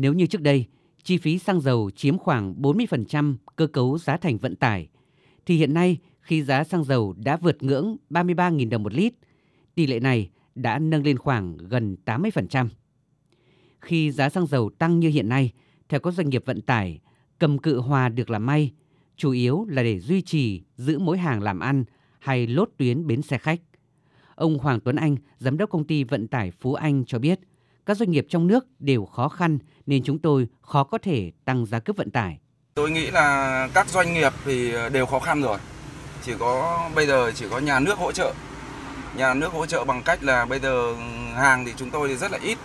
Nếu như trước đây, chi phí xăng dầu chiếm khoảng 40% cơ cấu giá thành vận tải, thì hiện nay khi giá xăng dầu đã vượt ngưỡng 33.000 đồng một lít, tỷ lệ này đã nâng lên khoảng gần 80%. Khi giá xăng dầu tăng như hiện nay, theo các doanh nghiệp vận tải, cầm cự hòa được làm may, chủ yếu là để duy trì, giữ mối hàng làm ăn hay lốt tuyến bến xe khách. Ông Hoàng Tuấn Anh, giám đốc công ty vận tải Phú Anh cho biết, các doanh nghiệp trong nước đều khó khăn nên chúng tôi khó có thể tăng giá cước vận tải. Tôi nghĩ là các doanh nghiệp thì đều khó khăn rồi. Chỉ có, bây giờ chỉ có nhà nước hỗ trợ. Nhà nước hỗ trợ bằng cách là bây giờ hàng thì chúng tôi thì rất là ít.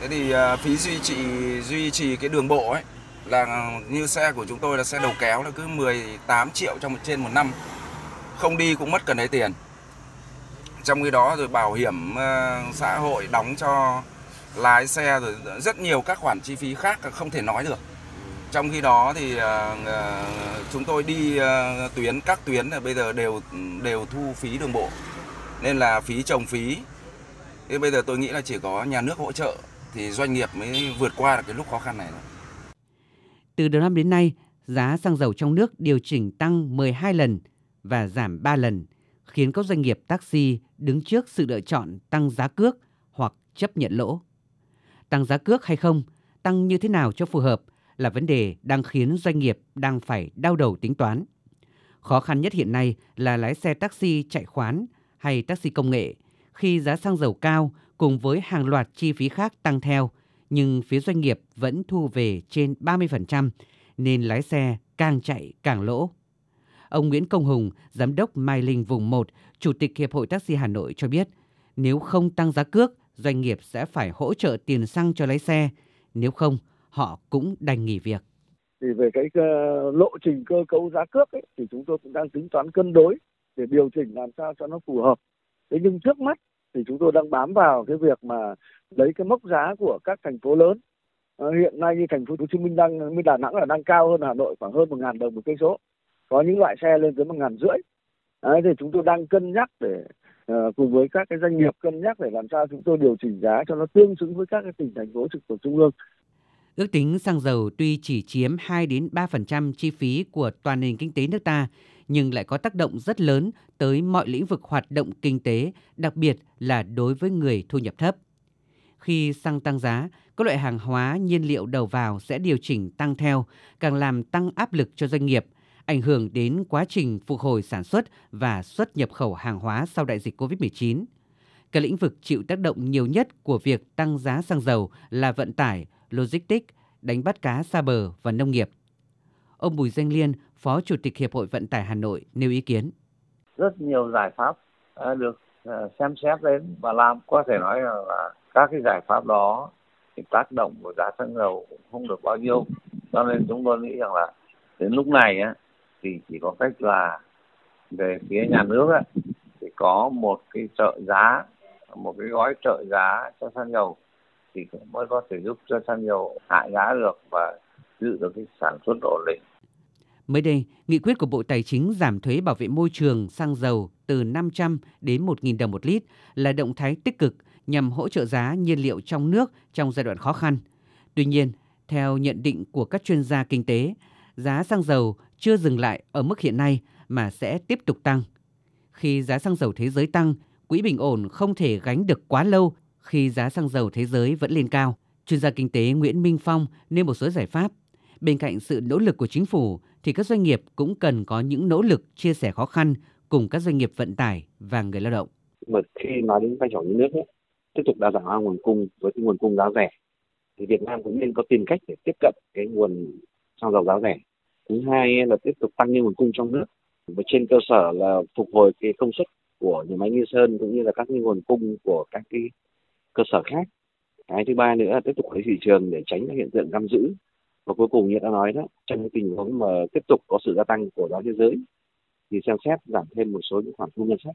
Thế thì à, phí duy trì duy trì cái đường bộ ấy là như xe của chúng tôi là xe đầu kéo là cứ 18 triệu trong một, trên một năm. Không đi cũng mất cần đấy tiền. Trong khi đó rồi bảo hiểm à, xã hội đóng cho lái xe rồi rất nhiều các khoản chi phí khác không thể nói được. Trong khi đó thì ờ, ờ, chúng tôi đi ờ, tuyến các tuyến là bây giờ đều đều thu phí đường bộ. Nên là phí trồng phí. Thế bây giờ tôi nghĩ là chỉ có nhà nước hỗ trợ thì doanh nghiệp mới vượt qua được cái lúc khó khăn này. Từ đầu năm đến nay, giá xăng dầu trong nước điều chỉnh tăng 12 lần và giảm 3 lần, khiến các doanh nghiệp taxi đứng trước sự lựa chọn tăng giá cước hoặc chấp nhận lỗ. Tăng giá cước hay không, tăng như thế nào cho phù hợp là vấn đề đang khiến doanh nghiệp đang phải đau đầu tính toán. Khó khăn nhất hiện nay là lái xe taxi chạy khoán hay taxi công nghệ khi giá xăng dầu cao cùng với hàng loạt chi phí khác tăng theo, nhưng phía doanh nghiệp vẫn thu về trên 30% nên lái xe càng chạy càng lỗ. Ông Nguyễn Công Hùng, Giám đốc Mai Linh vùng 1, Chủ tịch Hiệp hội Taxi Hà Nội cho biết, nếu không tăng giá cước, doanh nghiệp sẽ phải hỗ trợ tiền xăng cho lái xe, nếu không, họ cũng đành nghỉ việc. Thì về cái uh, lộ trình cơ cấu giá cước ấy, thì chúng tôi cũng đang tính toán cân đối để điều chỉnh làm sao cho nó phù hợp. Thế nhưng trước mắt thì chúng tôi đang bám vào cái việc mà lấy cái mốc giá của các thành phố lớn. À, hiện nay như thành phố Hồ Chí Minh đang, như Đà Nẵng là đang cao hơn Hà Nội khoảng hơn một ngàn đồng một cây số có những loại xe lên tới một ngàn rưỡi Đấy, thì chúng tôi đang cân nhắc để Ờ, cùng với các cái doanh nghiệp cân nhắc để làm sao chúng tôi điều chỉnh giá cho nó tương xứng với các cái tỉnh thành phố trực thuộc trung ương. Ước tính xăng dầu tuy chỉ chiếm 2 đến 3% chi phí của toàn nền kinh tế nước ta, nhưng lại có tác động rất lớn tới mọi lĩnh vực hoạt động kinh tế, đặc biệt là đối với người thu nhập thấp. Khi xăng tăng giá, các loại hàng hóa nhiên liệu đầu vào sẽ điều chỉnh tăng theo, càng làm tăng áp lực cho doanh nghiệp, ảnh hưởng đến quá trình phục hồi sản xuất và xuất nhập khẩu hàng hóa sau đại dịch COVID-19. Các lĩnh vực chịu tác động nhiều nhất của việc tăng giá xăng dầu là vận tải, logistics, đánh bắt cá xa bờ và nông nghiệp. Ông Bùi Danh Liên, Phó Chủ tịch Hiệp hội Vận tải Hà Nội nêu ý kiến. Rất nhiều giải pháp được à, xem xét đến và làm có thể nói là các cái giải pháp đó thì tác động của giá xăng dầu cũng không được bao nhiêu cho nên chúng tôi nghĩ rằng là đến lúc này á, thì chỉ có cách là về phía nhà nước ấy, thì có một cái trợ giá một cái gói trợ giá cho xăng dầu thì cũng mới có thể giúp cho xăng dầu hạ giá được và giữ được cái sản xuất ổn định. Mới đây, nghị quyết của Bộ Tài chính giảm thuế bảo vệ môi trường xăng dầu từ 500 đến 1.000 đồng một lít là động thái tích cực nhằm hỗ trợ giá nhiên liệu trong nước trong giai đoạn khó khăn. Tuy nhiên, theo nhận định của các chuyên gia kinh tế, giá xăng dầu chưa dừng lại ở mức hiện nay mà sẽ tiếp tục tăng. Khi giá xăng dầu thế giới tăng, quỹ bình ổn không thể gánh được quá lâu khi giá xăng dầu thế giới vẫn lên cao. Chuyên gia kinh tế Nguyễn Minh Phong nêu một số giải pháp. Bên cạnh sự nỗ lực của chính phủ thì các doanh nghiệp cũng cần có những nỗ lực chia sẻ khó khăn cùng các doanh nghiệp vận tải và người lao động. Mà khi nói đến vai trò nhà nước ấy, tiếp tục đa dạng hóa nguồn cung với cái nguồn cung giá rẻ thì Việt Nam cũng nên có tìm cách để tiếp cận cái nguồn xăng dầu giá rẻ thứ hai là tiếp tục tăng nguồn cung trong nước. Và trên cơ sở là phục hồi cái công suất của nhà máy Nghi Sơn cũng như là các cái nguồn cung của các cái cơ sở khác. Cái thứ ba nữa là tiếp tục lấy thị trường để tránh các hiện tượng găm giữ. Và cuối cùng như đã nói đó, trong tình huống mà tiếp tục có sự gia tăng của giá thế giới, thì xem xét giảm thêm một số những khoản thu ngân sách.